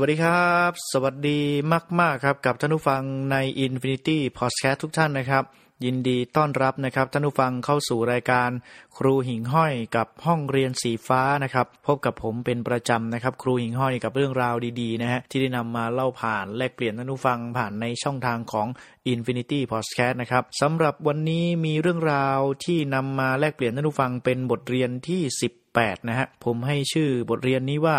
วัสดีครับ สวัสดีมาก ๆ ครับ กับท่านผู้ฟังใน Infinity Podcast ทุกท่านนะครับ ยินดีต้อนรับนะครับท่านผู้ฟังเข้าสู่รายการ ครูหิ่งห้อยกับห้องเรียนสีฟ้านะครับ พบกับผมเป็นประจำนะครับ ครูหิ่งห้อยกับเรื่องราวดีๆนะฮะที่ได้นำมาเล่าผ่านแลกเปลี่ยนท่านผู้ฟังผ่านในช่องทางของ Infinity Podcast นะครับสำหรับวันนี้มีเรื่องราวที่นำมาแลกเปลี่ยนท่านผู้ฟังเป็นบทเรียนที่ 8นะฮะผมให้ชื่อบทเรียนนี้ว่า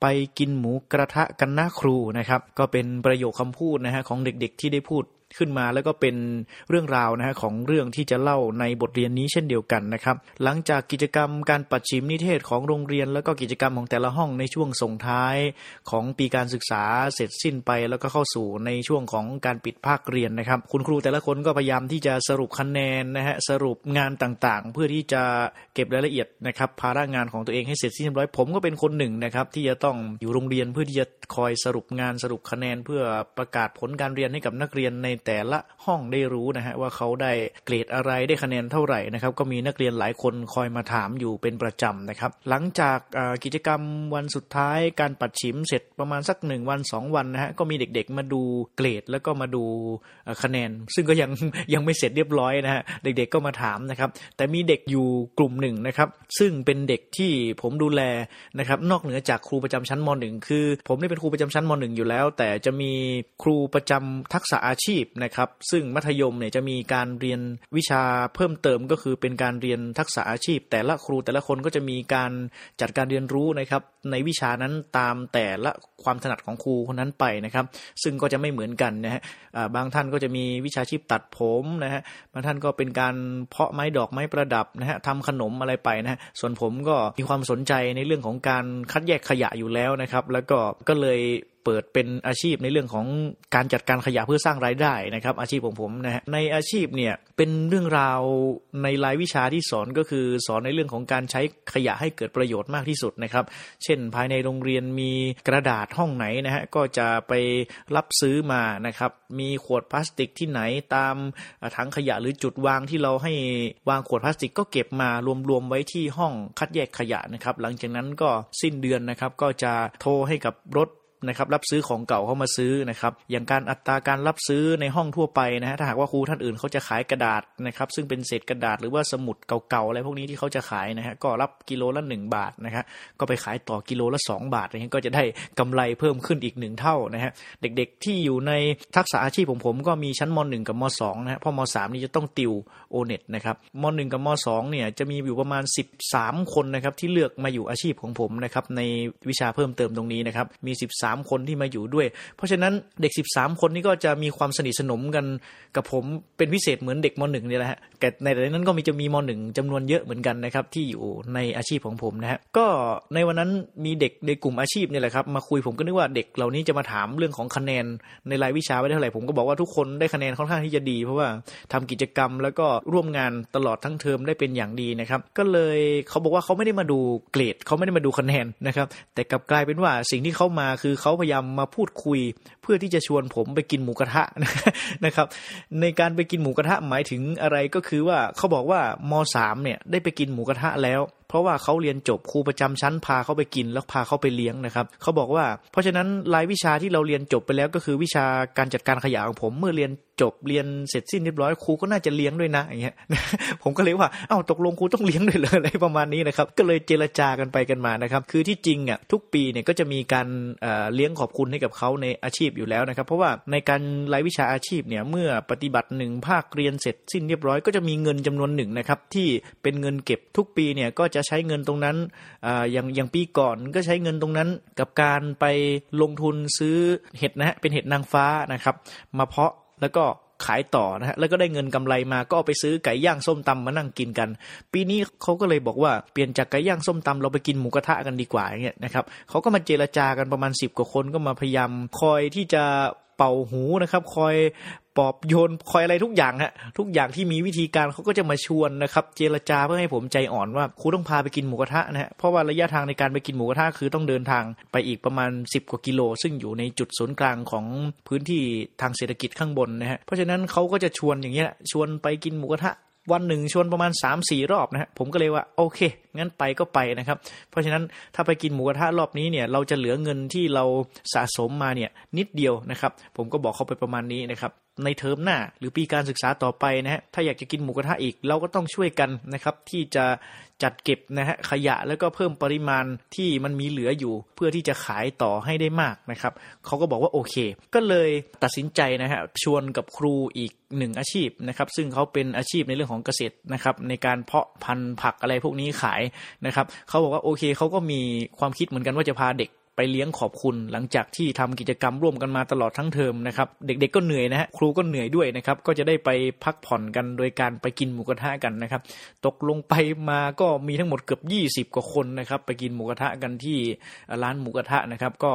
ไปกินหมูกระทะกันนะครูนะครับ ก็เป็นประโยคคำพูดนะฮะของเด็กๆที่ได้พูด ขึ้นมาแล้วก็เป็นเรื่องราวนะฮะของเรื่องที่จะเล่าในบทเรียนนี้เช่นเดียวกันนะครับ หลังจากกิจกรรมการปัดชิมนิเทศของโรงเรียน แล้วก็กิจกรรมของแต่ละห้องในช่วงส่งท้ายของปีการศึกษาเสร็จสิ้นไป แล้วก็เข้าสู่ในช่วงของการปิดภาคเรียนนะครับ คุณครูแต่ละคนก็พยายามที่จะสรุปคะแนนนะฮะสรุปงานต่างๆ เพื่อที่จะเก็บรายละเอียดนะครับภาระงานของตัวเองให้เสร็จสิ้นเรียบร้อยผมก็เป็นคนหนึ่งนะครับที่จะต้องอยู่โรงเรียนเพื่อที่จะคอยสรุปงานสรุปคะแนน เพื่อประกาศผลการเรียนให้กับนักเรียนในแต่ละห้องได้รู้นะฮะว่าเขาได้เกรดอะไรได้คะแนนเท่าไหร่นะครับก็มีนักเรียนหลายคนคอยมาถามอยู่เป็นประจำนะครับ หลังจากกิจกรรมวันสุดท้ายการปัดฉิมเสร็จประมาณสักหนึ่งวันสองวันนะฮะก็มีเด็กๆมาดูเกรดแล้วก็มาดูคะแนน ซึ่งก็ยังยังไม่เสร็จเรียบร้อยนะฮะเด็กๆก็มาถามนะครับแต่มีเด็กอยู่กลุ่มหนึ่งนะครับซึ่งเป็นเด็กที่ผมดูแลนะครับนอกเหนือจากครูประจำชั้นมหนึ่งคือ ผมได้เป็นครูประจำชั้นมหนึ่งอยู่แล้ว แต่จะมีครูประจำทักษะอาชีพนะครับ ซึ่งมัธยมเนี่ยจะมีการเรียนวิชาเพิ่มเติมก็คือเป็นการเรียนทักษะอาชีพ แต่ละครูแต่ละคนก็จะมีการจัดการเรียนรู้นะครับในวิชานั้นตามแต่ละความถนัดของครูคนนั้นไปนะครับ ซึ่งก็จะไม่เหมือนกันนะฮะบางท่านก็จะมีวิชาชีพตัดผมนะฮะบางท่านก็เป็นการเพาะไม้ดอกไม้ประดับนะฮะทำขนมอะไรไปนะฮะส่วนผมก็มีความสนใจในเรื่องของการคัดแยกขยะอยู่แล้วนะครับ แล้วก็ก็เลยเปิดเป็นอาชีพในเรื่องของการจัดการขยะเพื่อสร้างรายได้นะครับ อาชีพของผมนะฮะในอาชีพเนี่ยเป็นเรื่องราวในรายวิชาที่สอนก็คือสอนในเรื่องของการใช้ขยะให้เกิดประโยชน์มากที่สุดนะครับ เช่นภายในโรงเรียนมีกระดาษห้องไหนนะฮะก็จะไปรับซื้อมานะครับ มีขวดพลาสติกที่ไหนตามถังขยะหรือจุดวางที่เราให้วางขวดพลาสติกก็เก็บมารวมๆไว้ที่ห้องคัดแยกขยะนะครับ หลังจากนั้นก็สิ้นเดือนนะครับ ก็จะโทรให้กับรถ นะครับรับซื้อของเก่าเข้ามาซื้อนะครับอย่างการอัตราการรับซื้อในห้องทั่วไปนะฮะถ้าหากว่าครูท่านอื่นเขาจะขายกระดาษนะครับซึ่งเป็นเศษกระดาษหรือว่าสมุดเก่าๆอะไรพวกนี้ที่เขาจะขายนะฮะก็รับกิโลละ 1 บาทนะฮะก็ไปขายต่อกิโลละ 2 บาทนะฮะก็จะได้กำไรเพิ่มขึ้นอีกหนึ่งเท่านะฮะเด็กๆที่อยู่ในทักษะอาชีพของผมก็มีชั้นม .1 กับม .2 นะฮะพอม .3 นี่จะต้องติวโอเน็ตนะครับม .1 กับม .2 เนี่ยจะมีอยู่ประมาณ 13 คนนะครับที่เลือกมาอยู่อาชีพของผมนะครับในวิชาเพิ่มเติมตรงนี้นะครับมี 13คนที่มาอยู่ด้วย เพราะฉะนั้นเด็ก 13 คนนี้ก็จะมีความสนิทสนมกันกับผมเป็นพิเศษเหมือนเด็กมหนึ่งนี่แหละฮะแต่ในต่นั้นก็มีจะมีมหนึ่งจำนวนเยอะเหมือนกันนะครับที่อยู่ในอาชีพของผมนะฮะก็ในวันนั้นมีเด็กในกลุ่มอาชีพนี่แหละครับมาคุยผมก็นึกว่าเด็กเหล่านี้จะมาถามเรื่องของคะแนนในรายวิชาไว้เท่าไหร่ผมก็บอกว่าทุกคนได้คะแนนค่อนข้างที่จะดี เพราะว่าทำกิจกรรมแล้วก็ร่วมงานตลอดทั้งเทอมได้เป็นอย่างดีนะครับก็เลยเขาบอกว่าเขาไม่ได้มาดูเกรดเขาไม่ได้มาดูคะแนนนะครับแต่กลับกลายเป็นว่าสิ่งที่เขามาคือเขาพยายามมาพูดคุย เพื่อที่จะชวนผมไปกินหมูกระทะนะครับ ในการไปกินหมูกระทะหมายถึงอะไรก็คือว่าเขาบอกว่ามสามเนี่ยได้ไปกินหมูกระทะแล้ว เพราะว่าเขาเรียนจบครูประจำชั้นพาเขาไปกินแล้วพาเขาไปเลี้ยงนะครับเขาบอกว่า เพราะฉะนั้นรายวิชาที่เราเรียนจบไปแล้วก็คือวิชาการจัดการขยะของผมเมื่อเรียนจบเรียนเสร็จสิ้นเรียบร้อยครูก็น่าจะเลี้ยงด้วยนะอย่างเงี้ยผมก็เลยว่าเอ้าตกลงครูต้องเลี้ยงด้วยเลยอะไรประมาณนี้นะครับก็เลยเจรจากันไปกันมานะครับคือที่จริงอะทุกปีเนี่ยก็จะมีการเลี้ยงขอบคุณให้กับเขาในอาชีพอยู่แล้วนะครับ เพราะว่าในการรายวิชาอาชีพเนี่ยเมื่อปฏิบัติหนึ่งภาคเรียนเสร็จสิ้นเรียบร้อยก็จะมีเงินจำนวนหนึ่งนะครับที่เป็นเงินเก็บทุกปีเนี่ยก็จะะใช้เงินตรงนั้นอย่างอย่างปีก่อนก็ใช้เงินตรงนั้นกับการไปลงทุนซื้อเห็ดนะฮะเป็นเห็ดนางฟ้านะครับ มาเพาะแล้วก็ขายต่อนะฮะแล้วก็ได้เงินกำไรมาก็เอาไปซื้อไก่ย่างส้มตำมานั่งกินกัน ปีนี้เขาก็เลยบอกว่าเปลี่ยนจากไก่ย่างส้มตำเราไปกินหมูกระทะกันดีกว่าอย่างเงี้ยนะครับเขาก็มาเจรจากันประมาณ 10 กว่าคนก็มาพยายามคอยที่จะ เป่าหูนะครับ คอยปอบโยนคอยอะไรทุกอย่างฮะทุกอย่างที่มีวิธีการเขาก็จะมาชวนนะครับ เจรจาเพื่อให้ผมใจอ่อนว่าครูต้องพาไปกินหมูกระทะนะฮะเพราะว่าระยะทางในการไปกินหมูกระทะคือต้องเดินทางไปอีกประมาณ 10 กว่ากิโล ซึ่งอยู่ในจุดศูนย์กลางของพื้นที่ทางเศรษฐกิจข้างบนนะฮะเพราะฉะนั้นเขาก็จะชวนอย่างเงี้ยชวนไปกินหมูกระทะ วันหนึ่งชวนประมาณ3 4รอบนะฮะผมก็เลยว่าโอเค งั้นไปก็ไปนะครับ เพราะฉะนั้นถ้าไปกินหมูกระทะรอบนี้เนี่ยเราจะเหลือเงินที่เราสะสมมาเนี่ยนิดเดียวนะครับ ผมก็บอกเขาไปประมาณนี้นะครับ ในเทอมหน้า หรือปีการศึกษาต่อไปนะฮะถ้าอยากจะกินหมูกระทะอีกเราก็ต้องช่วยกันนะครับ ที่จะจัดเก็บนะฮะขยะแล้วก็เพิ่มปริมาณที่มันมีเหลืออยู่ เพื่อที่จะขายต่อให้ได้มากนะครับเขาก็บอกว่าโอเค ก็เลยตัดสินใจนะฮะชวนกับครูอีกหนึ่งอาชีพนะครับซึ่งเขาเป็นอาชีพในเรื่องของเกษตรนะครับในการเพาะพันธุ์ผักอะไรพวกนี้ขายนะครับเขาบอกว่าโอเคเขาก็มีความคิดเหมือนกันว่าจะพาเด็ก ไปเลี้ยงขอบคุณ หลังจากที่ทำกิจกรรมร่วมกันมาตลอดทั้งเทอมนะครับเด็กๆก็เหนื่อยนะฮะครูก็เหนื่อยด้วยนะครับก็จะได้ไปพักผ่อนกันโดยการไปกินหมูกระทะกันนะครับตกลงไปมาก็มีทั้งหมดเกือบ 20 กว่าคนนะครับไปกินหมูกระทะกันที่ร้านหมูกระทะนะครับก็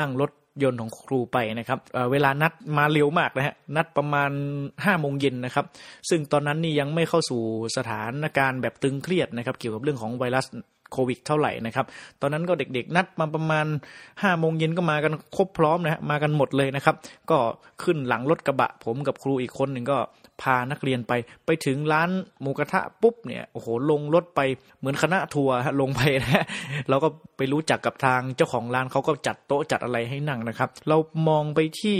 นั่งรถยนต์ของครูไปนะครับเเวลานัดมาเร็วมากนะฮะ นัดประมาณ5โมงเย็นนะครับ ซึ่งตอนนั้นนี่ยังไม่เข้าสู่สถานการณ์แบบตึงเครียดนะครับ เกี่ยวกับเรื่องของไวรัส โควิดเท่าไหร่นะครับ ตอนนั้นก็เด็กๆ นัดมาประมาณ5้าโมงเย็นก็มากันครบพร้อมนะฮะมากันหมดเลยนะครับ ก็ขึ้นหลังรถกระบะ ผมกับครูอีกคนหนึ่งก็พานักเรียนไปไปถึงร้านหมูกระทะปุ๊บเนี่ยโอ้โหลงรถไปเหมือนคณะทัวร์ลงไปนะเราก็ไปรู้จักกับทางเจ้าของร้านเขาก็จัดโต๊ะจัดอะไรให้นั่งนะครับ เรามองไปที่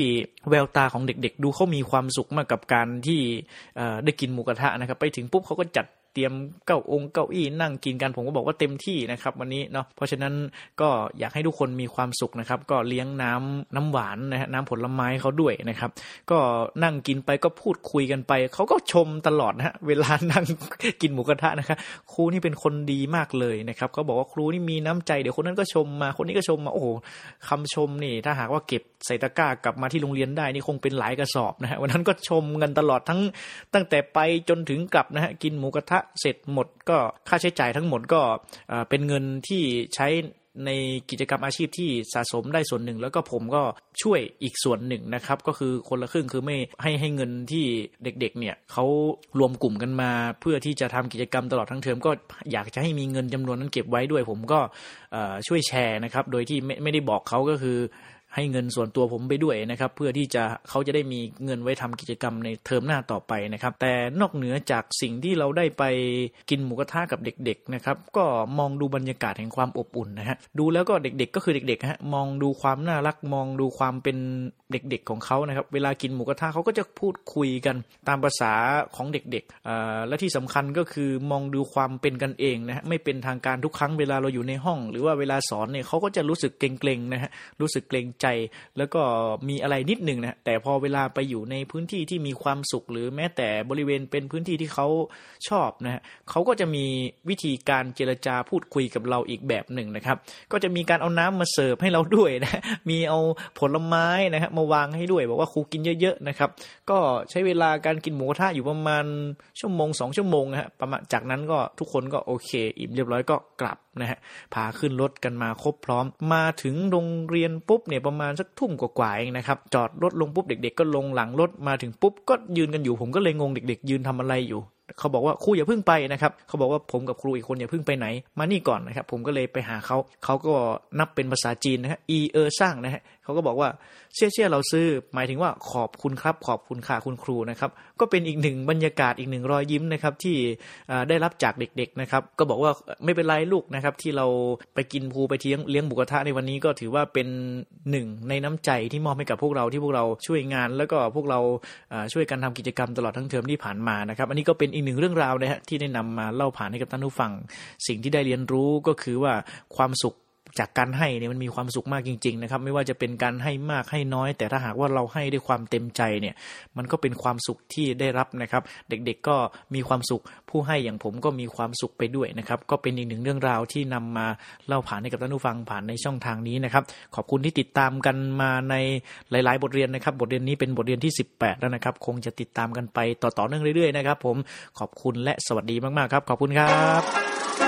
แววตาของเด็กๆ ดูเขามีความสุขมากกับการที่ได้กินหมูกระทะนะครับ ไปถึงปุ๊บเขาก็จัด เตรียมเก้าองค์เก้าอี้นั่งกินกันผมก็บอกว่าเต็มที่นะครับวันนี้เนาะเพราะฉะนั้นก็อยากให้ทุกคนมีความสุขนะครับ ก็เลี้ยงน้ำน้ำหวานนะฮะน้ำผลไม้เขาด้วยนะครับ ก็นั่งกินไปก็พูดคุยกันไปเขาก็ชมตลอดนะฮะเวลานั่งกินหมูกระทะนะครับครูนี่เป็นคนดีมากเลยนะครับเขาบอกว่าครูนี่มีน้ำใจเดี๋ยวคนนั้นก็ชมมาคนนี้ก็ชมมาโอ้โหคำชมนี่ ถ้าหากว่าเก็บใส่ตะกร้ากลับมาที่โรงเรียนได้นี่คงเป็นหลายกระสอบนะฮะวันนั้นก็ชมกันตลอดทั้งตั้งแต่ไปจนถึงกลับนะฮะกินหมูกระทะเสร็จหมดก็ค่าใช้จ่ายทั้งหมดก็เป็นเงินที่ใช้ในกิจกรรมอาชีพที่สะสมได้ส่วนหนึ่ง แล้วก็ผมก็ช่วยอีกส่วนหนึ่งนะครับ ก็คือคนละครึ่งคือไม่ให้ให้เงินที่เด็กๆ เนี่ยเขารวมกลุ่มกันมา เพื่อที่จะทำกิจกรรมตลอดทั้งเทอมก็อยากจะให้มีเงินจำนวนนั้นเก็บไว้ด้วย ผมก็ช่วยแชร์นะครับ โดยที่ไม่ไม่ได้บอกเขาก็คือ ให้เงินส่วนตัวผมไปด้วยนะครับ เพื่อที่จะเขาจะได้มีเงินไว้ทำกิจกรรมในเทอมหน้าต่อไปนะครับ แต่นอกเหนือจากสิ่งที่เราได้ไปกินหมูกระทะกับเด็กๆนะครับ ก็มองดูบรรยากาศแห่งความอบอุ่นนะฮะดูแล้วก็เด็กๆก็คือเด็กๆฮะมองดูความน่ารักมองดูความเป็นเด็กๆของเขานะครับ เวลากินหมูกระทะเขาก็จะพูดคุยกันตามภาษาของเด็กๆและที่สำคัญก็คือมองดูความเป็นกันเองนะฮะไม่เป็นทางการทุกครั้งเวลาเราอยู่ในห้อง หรือว่าเวลาสอนเนี่ยเขาก็จะรู้สึกเกรงๆนะฮะรู้สึกเกรงใจ แล้วก็มีอะไรนิดหนึ่งนะแต่พอเวลาไปอยู่ในพื้นที่ที่มีความสุข หรือแม้แต่บริเวณเป็นพื้นที่ที่เขาชอบนะฮะเขาก็จะมีวิธีการเจรจาพูดคุยกับเราอีกแบบหนึ่งนะครับ ก็จะมีการเอาน้ำมาเสิร์ฟให้เราด้วยนะมีเอาผลไม้นะฮะมาวางให้ด้วยบอกว่าครูกินเยอะๆนะครับ ก็ใช้เวลาการกินหมูกระทะอยู่ประมาณชั่วโมงสองชั่วโมงนะฮะประมาณจากนั้นก็ทุกคนก็โอเค อิ่มเรียบร้อยก็กลับนะฮะพาขึ้นรถกันมาครบพร้อม มาถึงโรงเรียนปุ๊บเนี่ยประมาณสักทุ่มกว่าๆเองนะครับจอดรถลงปุ๊บเด็ก ๆ ก็ลงหลังรถมาถึงปุ๊บก็ยืนกันอยู่ ผมก็เลยงงเด็ก ๆ ยืนทำอะไรอยู่ เขาบอกว่าครูอย่าเพิ่งไปนะครับเขาบอกว่าผมกับครูอีกคนอย่าเพิ่งไปไหน มานี่ก่อนนะครับ ผมก็เลยไปหาเขาเขาก็นับเป็นภาษาจีนนะฮะอีเออสร้างนะฮะเขาก็บอกว่าเชื่อเชื่อเราซื้อ หมายถึงว่าขอบคุณครับ ขอบคุณค่ะคุณครูนะครับ ก็เป็นอีกหนึ่งบรรยากาศอีกหนึ่งรอยยิ้มนะครับที่ได้รับจากเด็กๆนะครับก็บอกว่าไม่เป็นไรลูกนะครับ ที่เราไปกินภูไปเที่ยงเลี้ยงบุกระทะในวันนี้ก็ถือว่าเป็นหนึ่งในน้ำใจที่มอบให้กับพวกเราที่พวกเราช่วยงาน แล้วก็พวกเราช่วยกันทำกิจกรรมตลอดทั้งเทอมที่ผ่านมานะครับ อันนี้ก็เป็นอีกหนึ่งเรื่องราวนะฮะที่ได้นำมาเล่าผ่านให้กับท่านผู้ฟัง สิ่งที่ได้เรียนรู้ก็คือว่าความสุข จากการให้เนี่ยมันมีความสุขมากจริง ๆ นะครับ ไม่ว่าจะเป็นการให้มากให้น้อย แต่ถ้าหากว่าเราให้ด้วยความเต็มใจเนี่ยมันก็เป็นความสุขที่ได้รับนะครับ เด็กๆก็มีความสุขผู้ให้อย่างผมก็มีความสุขไปด้วยนะครับ ก็เป็นอีกหนึ่งเรื่องราวที่นำมาเล่าผ่านให้กับท่านผู้ฟังผ่านในช่องทางนี้นะครับ ขอบคุณที่ติดตามกันมาในหลาย ๆ บทเรียนนะครับ บทเรียนนี้เป็นบทเรียนที่ 18 แล้วนะครับ คงจะติดตามกันไปต่อๆเนื่องเรื่อย ๆ นะครับ ผมขอบคุณและสวัสดีมากๆครับ ขอบคุณครับ